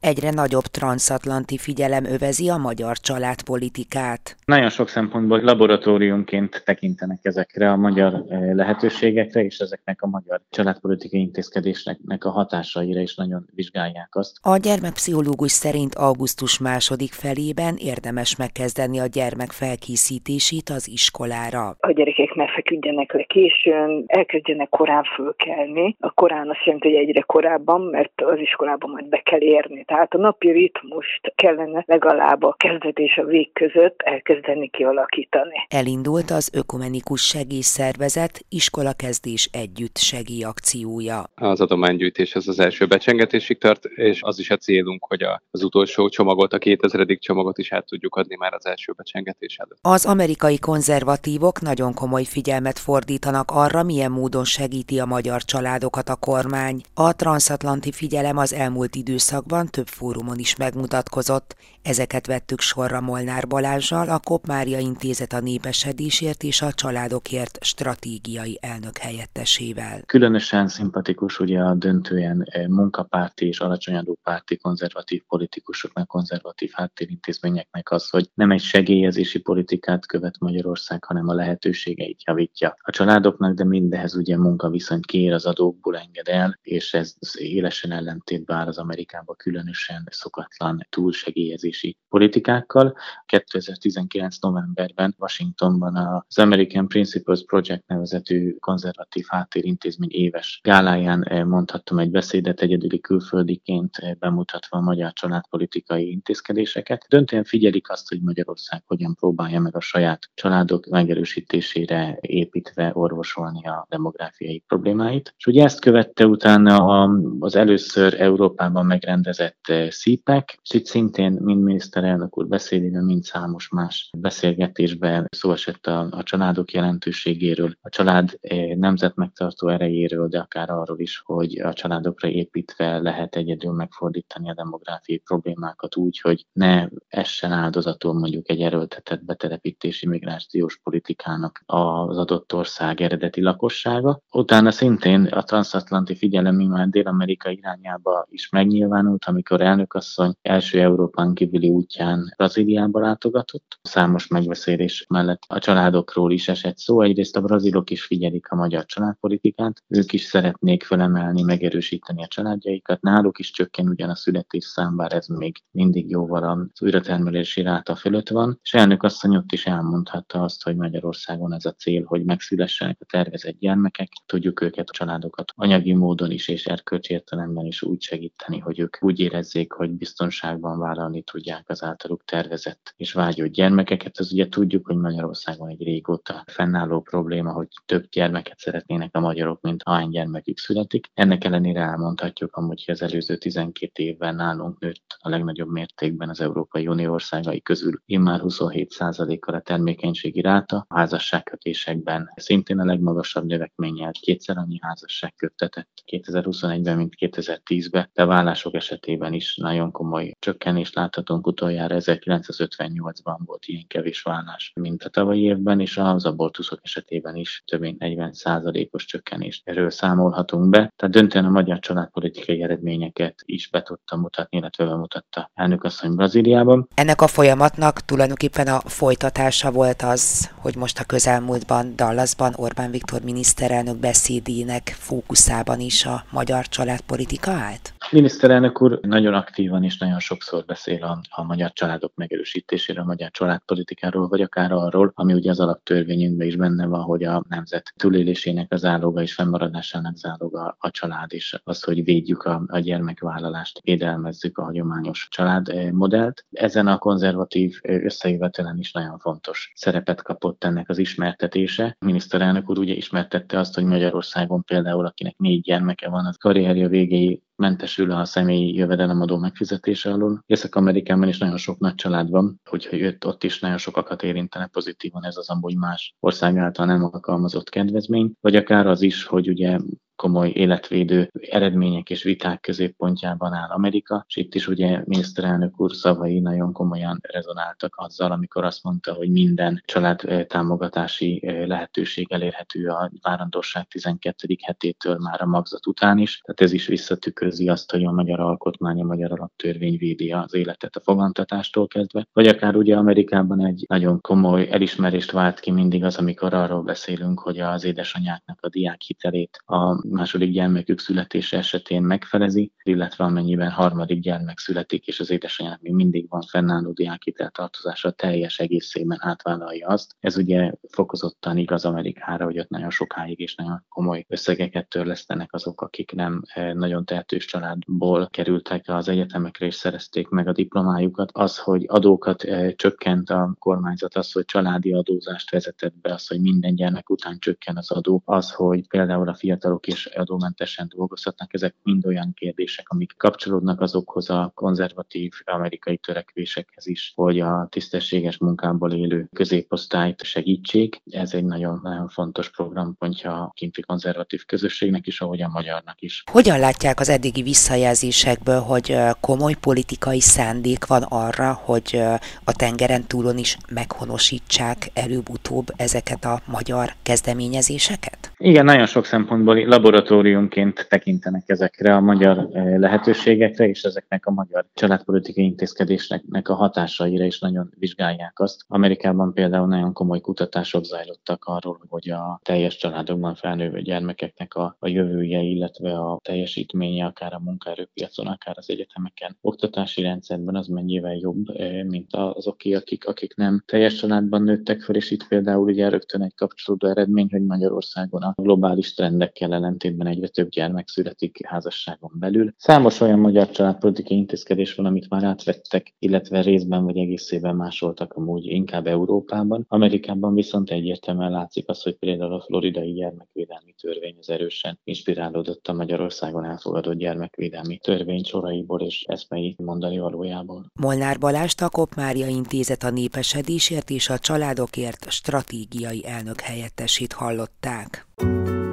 Egyre nagyobb transatlanti figyelem övezi a magyar családpolitikát. Nagyon sok szempontból laboratóriumként tekintenek ezekre a magyar eh, lehetőségekre, és ezeknek a magyar családpolitikai intézkedésnek a hatásaira is nagyon vizsgálják azt. A gyermekpszichológus szerint augusztus második felében érdemes megkezdeni a gyermek felkészítését az iskolára. A gyerekek ne feküdjenek le későn, elkezdjenek korán fölkelni. A korán azt jelenti, hogy egyre korábban, mert az iskolában majd be kell érni tehát a napi ritmust kellene legalább a kezdet és a vég között elkezdeni kialakítani. Elindult az Ökumenikus Segélyszervezet iskolakezdés együtt segélyakciója. Az adománygyűjtés ez az első becsengetésig tart, és az is a célunk, hogy az utolsó csomagot, a 2000. csomagot is át tudjuk adni már az első becsengetés előtt. Az amerikai konzervatívok nagyon komoly figyelmet fordítanak arra, milyen módon segíti a magyar családokat a kormány. A transatlanti figyelem az elmúlt időszakban több fórumon is megmutatkozott. Ezeket vettük sorra Molnár Balázsjal, a Kopmária Intézet a népesedésért és a családokért stratégiai elnök helyettesével. Különösen szimpatikus ugye a döntően eh, munkapárti és alacsonyadó párti konzervatív politikusoknak, konzervatív háttérintézményeknek az, hogy nem egy segélyezési politikát követ Magyarország, hanem a lehetőségeit javítja a családoknak, de mindehez ugye munkaviszonyt kér az adókból enged el, és ez élesen ellentétben áll az Amerikába külön különösen szokatlan túlsegélyezési politikákkal. 2019. novemberben Washingtonban az American Principles Project nevezetű konzervatív háttérintézmény éves gáláján eh, mondhattam egy beszédet egyedüli külföldiként eh, bemutatva a magyar családpolitikai intézkedéseket. Döntően figyelik azt, hogy Magyarország hogyan próbálja meg a saját családok megerősítésére építve orvosolni a demográfiai problémáit. És ugye ezt követte utána az először Európában megrendezett úgynevezett szípek, és itt szintén mind miniszterelnök úr beszédében, mind számos más beszélgetésben szó esett a, a családok jelentőségéről, a család eh, nemzet erejéről, de akár arról is, hogy a családokra építve lehet egyedül megfordítani a demográfiai problémákat úgy, hogy ne essen áldozatul mondjuk egy erőltetett betelepítési migrációs politikának az adott ország eredeti lakossága. Utána szintén a transatlanti figyelem már Dél-Amerika irányába is megnyilvánult, amikor amikor elnökasszony első Európán kívüli útján Brazíliába látogatott. Számos megbeszélés mellett a családokról is esett szó. Egyrészt a brazilok is figyelik a magyar családpolitikát, ők is szeretnék felemelni, megerősíteni a családjaikat. Náluk is csökken ugyan a születés szám, bár ez még mindig jóval az újratermelési ráta fölött van. És elnök asszony ott is elmondhatta azt, hogy Magyarországon ez a cél, hogy megszülessenek a tervezett gyermekek, tudjuk őket, a családokat anyagi módon is és erkölcsi értelemben is úgy segíteni, hogy ők úgy érezzék, érezzék, hogy biztonságban vállalni tudják az általuk tervezett és vágyott gyermekeket. Ez ugye tudjuk, hogy Magyarországon egy régóta fennálló probléma, hogy több gyermeket szeretnének a magyarok, mint hány gyermekük születik. Ennek ellenére elmondhatjuk amúgy, hogy az előző 12 évben nálunk nőtt a legnagyobb mértékben az Európai Unió országai közül immár 27%-kal a termékenységi ráta, a házasságkötésekben szintén a legmagasabb növekménnyel kétszer annyi házasság köttetett 2021-ben, mint 2010-ben, de vállások esetében esetében is nagyon komoly csökkenést láthatunk. Utoljára 1958-ban volt ilyen kevés vállás, mint a tavalyi évben, és az abortuszok esetében is több mint 40%-os csökkenést erről számolhatunk be. Tehát döntően a magyar családpolitikai eredményeket is be tudta mutatni, illetve bemutatta elnök asszony Brazíliában. Ennek a folyamatnak tulajdonképpen a folytatása volt az, hogy most a közelmúltban Dallasban Orbán Viktor miniszterelnök beszédének fókuszában is a magyar családpolitika állt? Miniszterelnök úr nagyon aktívan és nagyon sokszor beszél a, a magyar családok megerősítéséről, a magyar családpolitikáról, vagy akár arról, ami ugye az alaptörvényünkben is benne van, hogy a nemzet túlélésének az záloga és fennmaradásának záloga a család, és az, hogy védjük a, a gyermekvállalást, védelmezzük a hagyományos családmodellt. Ezen a konzervatív összejövetelen is nagyon fontos szerepet kapott ennek az ismertetése. A miniszterelnök úr ugye ismertette azt, hogy Magyarországon például, akinek négy gyermeke van, az karrierje végéig mentesül a személyi jövedelemadó megfizetése alól. Észak-Amerikában is nagyon sok nagy család van, hogyha jött ott is nagyon sokakat érintene pozitívan ez az amúgy más ország által nem alkalmazott kedvezmény, vagy akár az is, hogy ugye komoly életvédő eredmények és viták középpontjában áll Amerika, és itt is ugye miniszterelnök úr szavai nagyon komolyan rezonáltak azzal, amikor azt mondta, hogy minden család támogatási lehetőség elérhető a várandóság 12. hetétől már a magzat után is. Tehát ez is visszatükrözi azt, hogy a magyar alkotmány, a magyar alaptörvény védi az életet a fogantatástól kezdve. Vagy akár ugye Amerikában egy nagyon komoly elismerést vált ki mindig az, amikor arról beszélünk, hogy az édesanyáknak a diák hitelét a második gyermekük születése esetén megfelezi, illetve amennyiben harmadik gyermek születik, és az édesanyák még mindig van fennálló diákhitel tartozása teljes egészében átvállalja azt. Ez ugye fokozottan igaz Amerikára, hogy ott nagyon sokáig és nagyon komoly összegeket törlesztenek azok, akik nem eh, nagyon tehetős családból kerültek az egyetemekre és szerezték meg a diplomájukat. Az, hogy adókat eh, csökkent a kormányzat, az, hogy családi adózást vezetett be, az, hogy minden gyermek után csökken az adó, az, hogy például a fiatalok is adómentesen dolgozhatnak, ezek mind olyan kérdések, amik kapcsolódnak azokhoz a konzervatív amerikai törekvésekhez is, hogy a tisztességes munkából élő középosztályt segítsék. Ez egy nagyon, nagyon fontos programpontja a kinti konzervatív közösségnek is, ahogy a magyarnak is. Hogyan látják az eddigi visszajelzésekből, hogy komoly politikai szándék van arra, hogy a tengeren túlon is meghonosítsák előbb-utóbb ezeket a magyar kezdeményezéseket? Igen, nagyon sok szempontból laboratóriumként tekintenek ezekre a magyar lehetőségekre, és ezeknek a magyar családpolitikai intézkedésnek a hatásaira is nagyon vizsgálják azt. Amerikában például nagyon komoly kutatások zajlottak arról, hogy a teljes családokban felnővő gyermekeknek a, a jövője, illetve a teljesítménye akár a munkaerőpiacon, akár az egyetemeken, oktatási rendszerben az mennyivel jobb, mint azoké, akik, akik nem teljes családban nőttek fel, és itt például ugye rögtön egy kapcsolódó eredmény, hogy Magyarországon a globális trendekkel ellentétben egyre több gyermek születik házasságon belül. Számos olyan magyar családpolitikai intézkedés van, amit már átvettek, illetve részben vagy egészében másoltak amúgy inkább Európában. Amerikában viszont egyértelműen látszik az, hogy például a floridai gyermekvédelmi törvény az erősen inspirálódott a Magyarországon elfogadott gyermekvédelmi törvény soraiból és eszmei mondani valójából. Molnár Balást a Kopmária Intézet a népesedésért és a családokért stratégiai elnök helyettesét hallották.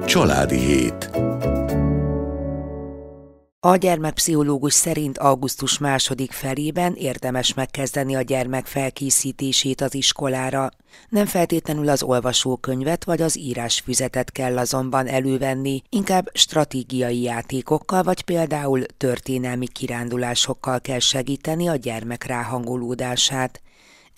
Családi hét. A gyermekpszichológus szerint augusztus második felében érdemes megkezdeni a gyermek felkészítését az iskolára. Nem feltétlenül az olvasókönyvet vagy az írásfüzetet kell azonban elővenni, inkább stratégiai játékokkal vagy például történelmi kirándulásokkal kell segíteni a gyermek ráhangolódását.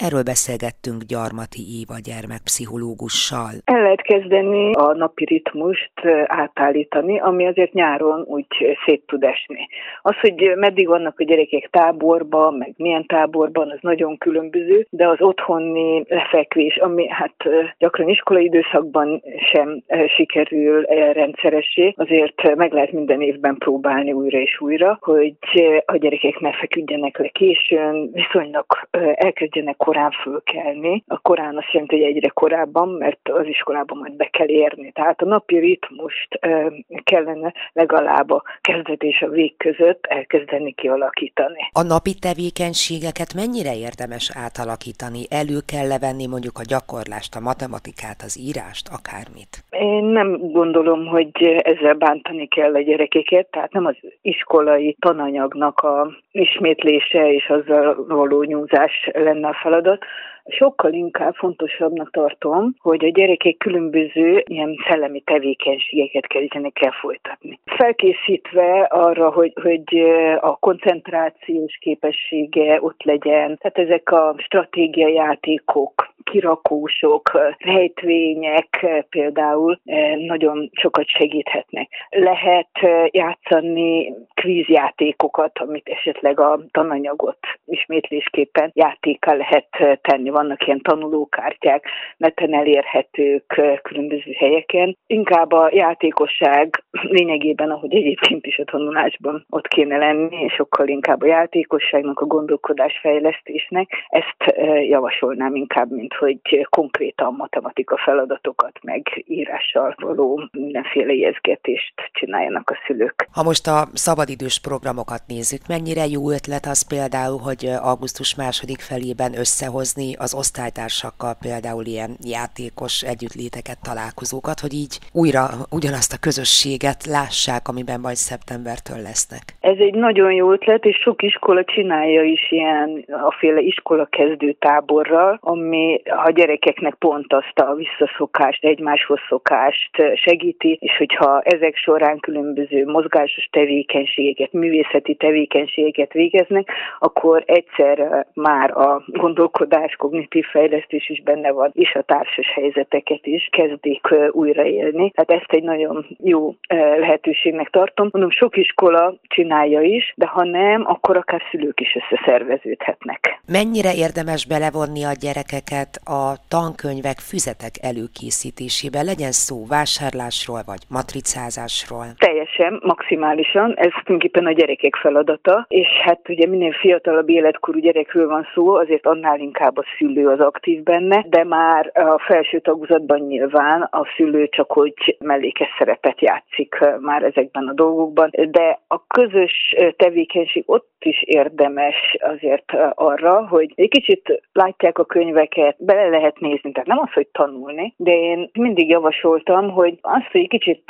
Erről beszélgettünk Gyarmati Éva gyermekpszichológussal. El lehet kezdeni a napi ritmust átállítani, ami azért nyáron úgy szét tud esni. Az, hogy meddig vannak a gyerekek táborban, meg milyen táborban, az nagyon különböző, de az otthoni lefekvés, ami hát gyakran iskolai időszakban sem sikerül rendszeressé, azért meg lehet minden évben próbálni újra és újra, hogy a gyerekek ne feküdjenek le későn, viszonylag elkezdjenek korán fölkelni. A korán azt jelenti, hogy egyre korábban, mert az iskolában majd be kell érni. Tehát a napi ritmust kellene legalább a kezdet és a vég között elkezdeni kialakítani. A napi tevékenységeket mennyire érdemes átalakítani? Elő kell levenni mondjuk a gyakorlást, a matematikát, az írást, akármit? Én nem gondolom, hogy ezzel bántani kell a gyerekeket, tehát nem az iskolai tananyagnak a ismétlése és azzal való nyúzás lenne a feladat, feladat, sokkal inkább fontosabbnak tartom, hogy a gyerekek különböző ilyen szellemi tevékenységeket kezdjenek el folytatni. Felkészítve arra, hogy, hogy a koncentrációs képessége ott legyen, tehát ezek a stratégiai játékok, kirakósok, rejtvények például nagyon sokat segíthetnek. Lehet játszani kvízjátékokat, amit esetleg a tananyagot ismétlésképpen játékkal lehet tenni vannak ilyen tanulókártyák, neten elérhetők különböző helyeken. Inkább a játékosság lényegében, ahogy egyébként is a tanulásban ott kéne lenni, sokkal inkább a játékosságnak, a gondolkodásfejlesztésnek. Ezt javasolnám inkább, mint hogy konkrétan matematika feladatokat, meg írással való mindenféle ijeszgetést csináljanak a szülők. Ha most a szabadidős programokat nézzük, mennyire jó ötlet az például, hogy augusztus második felében összehozni az az osztálytársakkal például ilyen játékos együttléteket, találkozókat, hogy így újra ugyanazt a közösséget lássák, amiben majd szeptembertől lesznek? Ez egy nagyon jó ötlet, és sok iskola csinálja is ilyen a féle iskola kezdő táborral, ami a gyerekeknek pont azt a visszaszokást, egymáshoz szokást segíti, és hogyha ezek során különböző mozgásos tevékenységeket, művészeti tevékenységeket végeznek, akkor egyszer már a gondolkodás, kognitív fejlesztés is benne van, és a társas helyzeteket is kezdik újraélni. Tehát ezt egy nagyon jó lehetőségnek tartom. Mondom, sok iskola csinálja is, de ha nem, akkor akár szülők is összeszerveződhetnek. Mennyire érdemes belevonni a gyerekeket a tankönyvek füzetek előkészítésébe? Legyen szó vásárlásról vagy matricázásról? Teljesen, maximálisan. Ez tulajdonképpen a gyerekek feladata, és hát ugye minél fiatalabb életkorú gyerekről van szó, azért annál inkább a szülő az aktív benne, de már a felső tagozatban nyilván a szülő csak hogy mellékes szerepet játszik már ezekben a dolgokban, de a közös tevékenység ott is érdemes azért arra, hogy egy kicsit látják a könyveket, bele lehet nézni, tehát nem az, hogy tanulni, de én mindig javasoltam, hogy azt, hogy kicsit,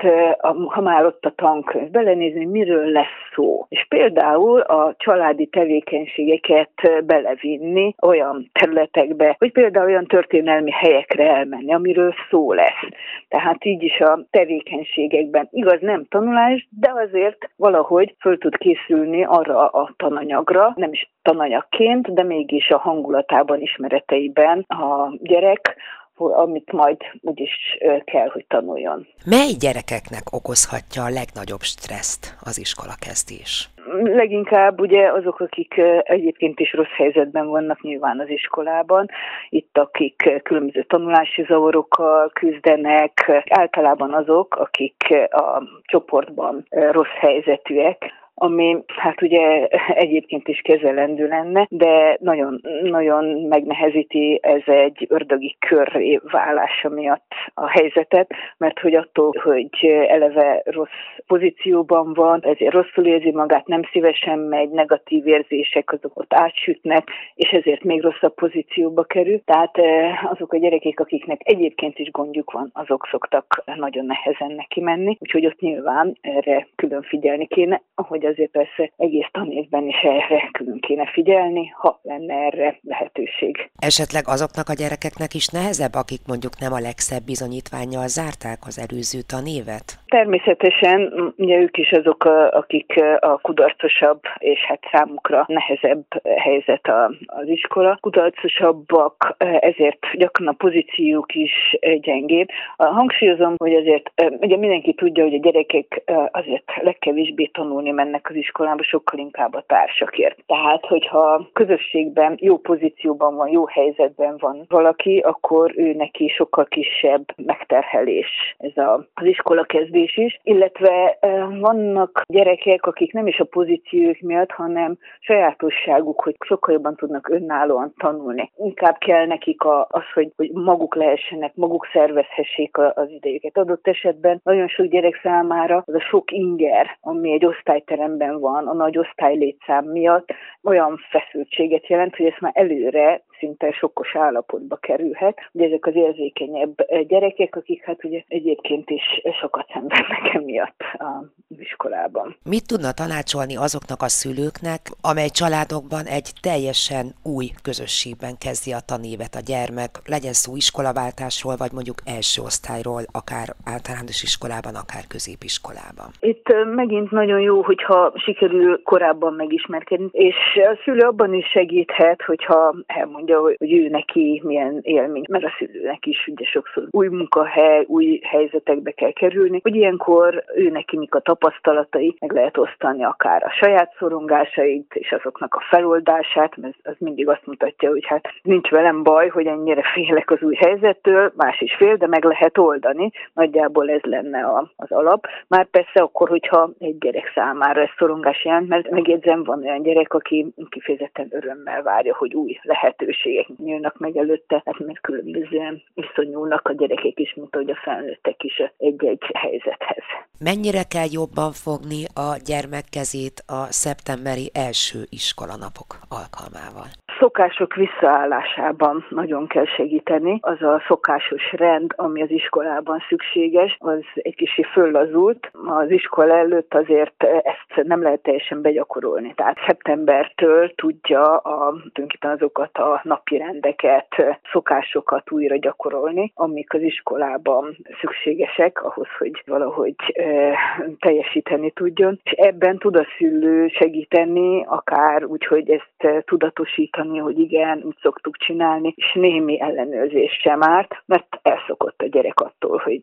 ha már ott a tankönyv, belenézni, miről lesz szó. És például a családi tevékenységeket belevinni olyan területekbe, hogy például olyan történelmi helyekre elmenni, amiről szó lesz. Tehát így is a tevékenységekben igaz nem tanulás, de azért valahogy föl tud készülni arra a tananyagra, nem is tananyagként, de mégis a hangulatában, ismereteiben a gyerek, amit majd úgyis kell, hogy tanuljon. Mely gyerekeknek okozhatja a legnagyobb stresszt az iskola kezdés? Leginkább ugye azok, akik egyébként is rossz helyzetben vannak nyilván az iskolában, itt akik különböző tanulási zavarokkal küzdenek, általában azok, akik a csoportban rossz helyzetűek, ami hát ugye egyébként is kezelendő lenne, de nagyon, nagyon megnehezíti ez egy ördögi körré válása miatt a helyzetet, mert hogy attól, hogy eleve rossz pozícióban van, ezért rosszul érzi magát, nem szívesen megy, negatív érzések azok ott átsütnek, és ezért még rosszabb pozícióba kerül. Tehát eh, azok a gyerekek, akiknek egyébként is gondjuk van, azok szoktak nagyon nehezen neki menni, úgyhogy ott nyilván erre külön figyelni kéne, ahogy azért persze egész tanévben is erre külön kéne figyelni, ha lenne erre lehetőség. Esetleg azoknak a gyerekeknek is nehezebb, akik mondjuk nem a legszebb bizonyítványjal zárták az előző tanévet? Természetesen, ugye ők is azok, akik a kudarcosabb, és hát számukra nehezebb helyzet az iskola. Kudarcosabbak, ezért gyakran a pozíciók is gyengébb. Hangsúlyozom, hogy azért ugye mindenki tudja, hogy a gyerekek azért legkevésbé tanulni mennek az iskolába, sokkal inkább a társakért. Tehát, hogyha közösségben, jó pozícióban van, jó helyzetben van valaki, akkor ő neki sokkal kisebb megterhelés ez az iskola kezdés is, illetve vannak gyerekek, akik nem is a pozíciók miatt, hanem sajátosságuk, hogy sokkal jobban tudnak önállóan tanulni. Inkább kell nekik a, az, hogy, hogy maguk lehessenek, maguk szervezhessék az idejüket. Adott esetben nagyon sok gyerek számára az a sok inger, ami egy osztályteremben van a nagy osztály létszám miatt, olyan feszültséget jelent, hogy ezt már előre szinte sokkos állapotba kerülhet. Ugye ezek az érzékenyebb gyerekek, akik hát ugye egyébként is sokat szenvednek emiatt a iskolában. Mit tudna tanácsolni azoknak a szülőknek, amely családokban egy teljesen új közösségben kezdi a tanévet a gyermek, legyen szó iskolaváltásról, vagy mondjuk első osztályról, akár általános iskolában, akár középiskolában? Itt megint nagyon jó, hogyha sikerül korábban megismerkedni, és a szülő abban is segíthet, hogyha elmondja, hogy, hogy ő neki milyen élmény, mert a szülőnek is ugye sokszor új munkahely, új helyzetekbe kell kerülni, hogy ilyenkor ő neki mik a tapasztalatai, meg lehet osztani akár a saját szorongásait és azoknak a feloldását, mert az mindig azt mutatja, hogy hát nincs velem baj, hogy ennyire félek az új helyzettől, más is fél, de meg lehet oldani. Nagyjából ez lenne a, az alap. Már persze akkor, hogyha egy gyerek számára ez szorongás jelent, mert megjegyzem, van olyan gyerek, aki kifejezetten örömmel várja, hogy új lehetőség lehetőségek nyílnak meg előtte, hát mert különbözően viszonyulnak a gyerekek is, mint ahogy a felnőttek is egy-egy helyzethez. Mennyire kell jobban fogni a gyermek kezét a szeptemberi első iskolanapok alkalmával? szokások visszaállásában nagyon kell segíteni. Az a szokásos rend, ami az iskolában szükséges, az egy kicsi föllazult. Az iskola előtt azért ezt nem lehet teljesen begyakorolni. Tehát szeptembertől tudja a, tulajdonképpen azokat a napi rendeket, szokásokat újra gyakorolni, amik az iskolában szükségesek ahhoz, hogy valahogy e, teljesíteni tudjon. És ebben tud a szülő segíteni, akár úgy, hogy ezt tudatosítani hogy igen, úgy szoktuk csinálni, és némi ellenőrzés sem árt, mert elszokott a gyerek attól, hogy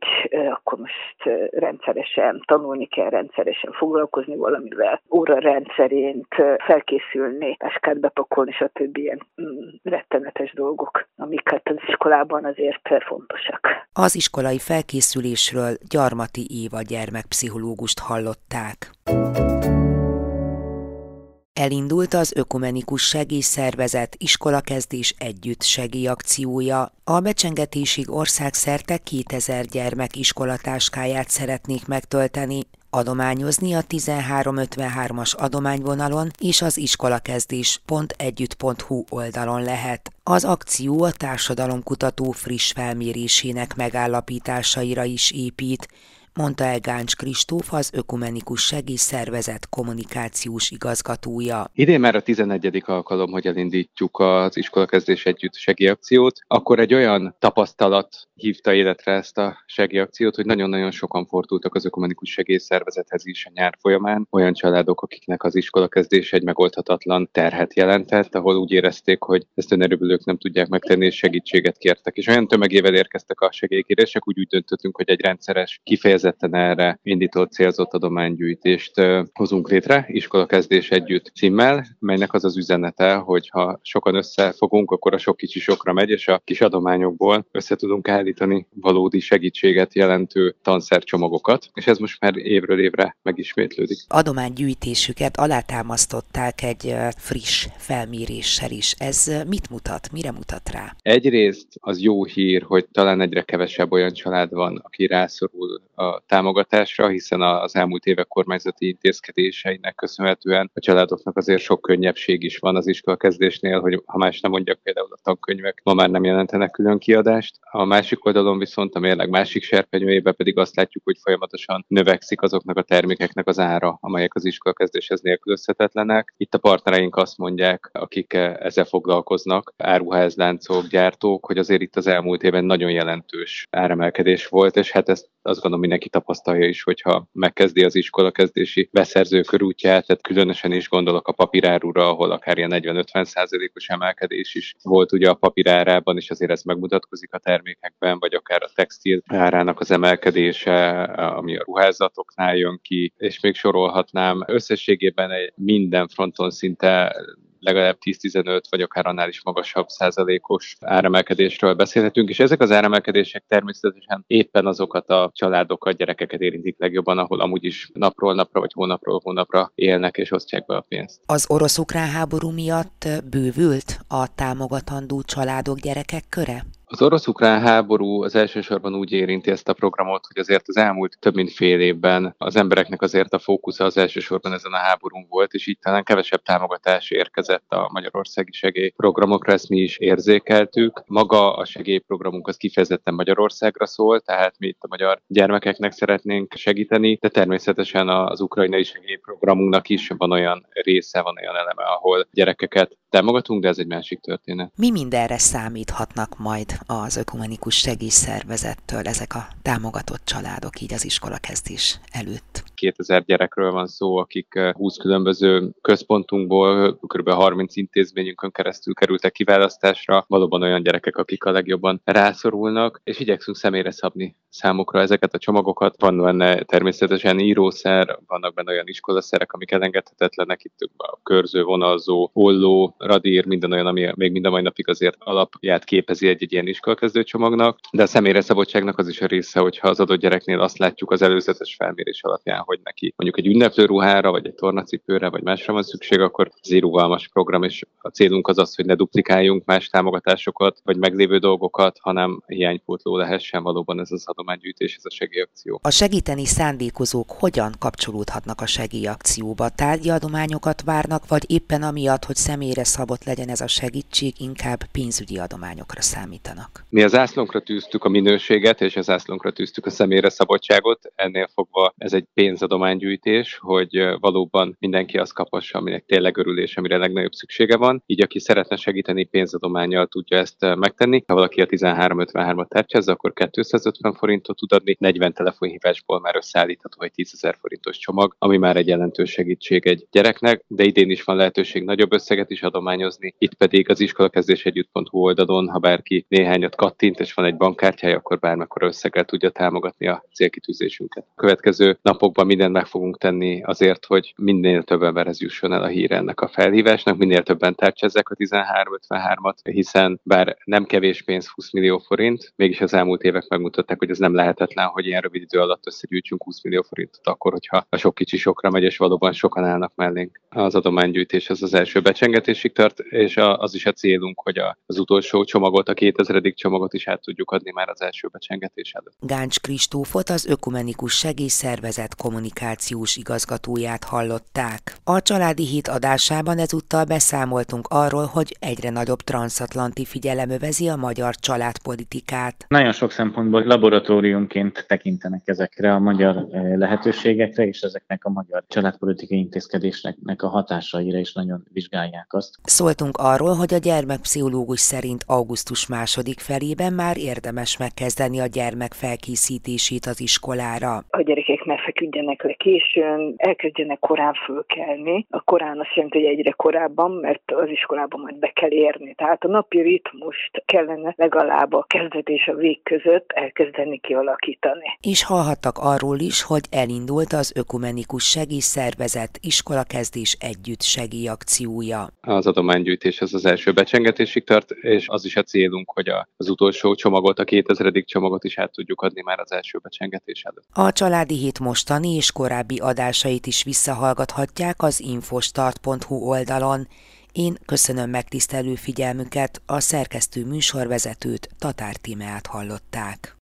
akkor most rendszeresen tanulni kell, rendszeresen foglalkozni valamivel, óra rendszerint felkészülni, táskát bepakolni, stb. ilyen mm, rettenetes dolgok, amik hát az iskolában azért fontosak. Az iskolai felkészülésről Gyarmati Éva gyermekpszichológust hallották. Elindult az Ökumenikus Segélyszervezet iskolakezdés együtt segélyakciója. A becsengetésig országszerte 2000 gyermek iskolatáskáját szeretnék megtölteni, adományozni a 1353-as adományvonalon és az iskolakezdés.együtt.hu oldalon lehet. Az akció a társadalomkutató friss felmérésének megállapításaira is épít, mondta el Gáncs Kristóf, az Ökumenikus Segélyszervezet kommunikációs igazgatója. Idén már a 11. alkalom, hogy elindítjuk az iskolakezdés együtt segélyakciót, akkor egy olyan tapasztalat hívta életre ezt a segélyakciót, hogy nagyon-nagyon sokan fordultak az Ökumenikus Segélyszervezethez is a nyár folyamán, olyan családok, akiknek az iskolakezdés egy megoldhatatlan terhet jelentett, ahol úgy érezték, hogy ezt önerőbülők nem tudják megtenni, és segítséget kértek. És olyan tömegével érkeztek a segélykérések, úgy úgy döntöttünk, hogy egy rendszeres kifejezés kifejezetten erre indított célzott adománygyűjtést hozunk létre, iskola kezdés együtt címmel, melynek az az üzenete, hogy ha sokan összefogunk, akkor a sok kicsi sokra megy, és a kis adományokból össze tudunk állítani valódi segítséget jelentő tanszercsomagokat, és ez most már évről évre megismétlődik. Adománygyűjtésüket alátámasztották egy friss felméréssel is. Ez mit mutat? Mire mutat rá? Egyrészt az jó hír, hogy talán egyre kevesebb olyan család van, aki rászorul a támogatásra, hiszen az elmúlt évek kormányzati intézkedéseinek köszönhetően a családoknak azért sok könnyebbség is van az iskola kezdésnél, hogy ha más nem mondjak, például a tankönyvek ma már nem jelentenek külön kiadást. A másik oldalon viszont a mérleg másik serpenyőjében pedig azt látjuk, hogy folyamatosan növekszik azoknak a termékeknek az ára, amelyek az iskola kezdéshez nélkülözhetetlenek. Itt a partnereink azt mondják, akik ezzel foglalkoznak, áruházláncok, gyártók, hogy azért itt az elmúlt évben nagyon jelentős áremelkedés volt, és hát ezt azt gondolom mindenki tapasztalja is, hogyha megkezdi az iskola kezdési beszerző körútját, tehát különösen is gondolok a papírárura, ahol akár ilyen 40-50 százalékos emelkedés is volt ugye a papírárában, és azért ez megmutatkozik a termékekben, vagy akár a textil árának az emelkedése, ami a ruházatoknál jön ki, és még sorolhatnám. Összességében egy minden fronton szinte legalább 10-15 vagy akár annál is magasabb százalékos áremelkedésről beszélhetünk, és ezek az áremelkedések természetesen éppen azokat a családokat, gyerekeket érintik legjobban, ahol amúgy is napról napra vagy hónapról hónapra élnek és osztják be a pénzt. Az orosz-ukrán háború miatt bővült a támogatandó családok gyerekek köre? Az orosz-ukrán háború az elsősorban úgy érinti ezt a programot, hogy azért az elmúlt több mint fél évben az embereknek azért a fókusza az elsősorban ezen a háborún volt, és így talán kevesebb támogatás érkezett a Magyarországi segélyprogramokra, ezt mi is érzékeltük. Maga a segélyprogramunk az kifejezetten Magyarországra szól, tehát mi itt a magyar gyermekeknek szeretnénk segíteni, de természetesen az ukrajnai segélyprogramunknak is van olyan része, van olyan eleme, ahol gyerekeket támogatunk, de ez egy másik történet. Mi mindenre számíthatnak majd az ökumenikus segélyszervezettől ezek a támogatott családok így az iskola kezdés előtt? 2000 gyerekről van szó, akik 20 különböző központunkból, kb. 30 intézményünkön keresztül kerültek kiválasztásra. Valóban olyan gyerekek, akik a legjobban rászorulnak, és igyekszünk személyre szabni számukra ezeket a csomagokat. Van benne természetesen írószer, vannak benne olyan iskolaszerek, amik elengedhetetlenek, itt a körző, vonalzó, olló, radír, minden olyan, ami még mind a mai napig azért alapját képezi egy-egy ilyen iskolakezdő csomagnak, de a személyre szabadságnak az is a része, hogyha az adott gyereknél azt látjuk az előzetes felmérés alapján, hogy neki mondjuk egy ünneplő ruhára, vagy egy tornacipőre, vagy másra van szükség, akkor ez program, és a célunk az az, hogy ne duplikáljunk más támogatásokat, vagy meglévő dolgokat, hanem hiánypótló lehessen valóban ez az adománygyűjtés, ez a segélyakció. A segíteni szándékozók hogyan kapcsolódhatnak a segélyakcióba? Tárgyi adományokat várnak, vagy éppen amiatt, hogy személyre szabott legyen ez a segítség, inkább pénzügyi adományokra számítanak? Mi az ászlónkra tűztük a minőséget, és az ászlónkra tűztük a személyre szabadságot. Ennél fogva ez egy pénzadománygyűjtés, hogy valóban mindenki azt kaphassa, aminek tényleg örülés, amire legnagyobb szüksége van. Így aki szeretne segíteni pénzadományjal tudja ezt megtenni. Ha valaki a 1353-at tercsezze, akkor 250 forintot tud adni, 40 telefonhívásból már összeállítható egy 10 ezer forintos csomag, ami már egy jelentős segítség egy gyereknek, de idén is van lehetőség nagyobb összeget is adományozni. Itt pedig az iskolakezdésegyütt.hu oldalon, ha bárki néhányat kattint, és van egy bankkártyája, akkor bármikor összeggel tudja támogatni a célkitűzésünket. A következő napokban mindent meg fogunk tenni azért, hogy minél több emberhez jusson el a hír ennek a felhívásnak, minél többen tárcsezzek a 1353-at, hiszen bár nem kevés pénz 20 millió forint, mégis az elmúlt évek megmutatták, hogy ez nem lehetetlen, hogy ilyen rövid idő alatt összegyűjtsünk 20 millió forintot, akkor, hogyha a sok kicsi sokra megy, és valóban sokan állnak mellénk. Az adománygyűjtés az az első becsengetésig tart, és az is a célunk, hogy az utolsó csomagot, a 2000. csomagot is át tudjuk adni már az első becsengetés előtt. Gáncs Kristófot, az Ökumenikus Segélyszervezet kommunikációs igazgatóját hallották. A Családi Hét adásában ezúttal beszámoltunk arról, hogy egyre nagyobb transatlanti figyelem övezi a magyar családpolitikát. Nagyon sok szempontból laboratóriumként tekintenek ezekre a magyar eh, lehetőségekre, és ezeknek a magyar családpolitikai intézkedésnek a hatásaira is nagyon vizsgálják azt. Szóltunk arról, hogy a gyermekpszichológus szerint augusztus második felében már érdemes megkezdeni a gyermek felkészítését az iskolára. A gyerekek ne feküdjenek le későn, elkezdjenek korán fölkelni. A korán azt jelenti, hogy egyre korábban, mert az iskolában majd be kell érni. Tehát a napi ritmust kellene legalább a kezdet és a vég között elkezdeni kialakítani. És hallhattak arról is, hogy elindult az Ökumenikus Segélyszervezet iskolakezdés együtt segélyakciója. Az adománygyűjtés az az első becsengetésig tart, és az is a célunk, hogy az utolsó csomagot, a 2000. csomagot is át tudjuk adni már az első becsengetés előtt. A Családi Hét mostani és korábbi adásait is visszahallgathatják az infostart.hu oldalon. Én köszönöm megtisztelő figyelmüket, a szerkesztő műsorvezetőt Tatár Tímeát hallották.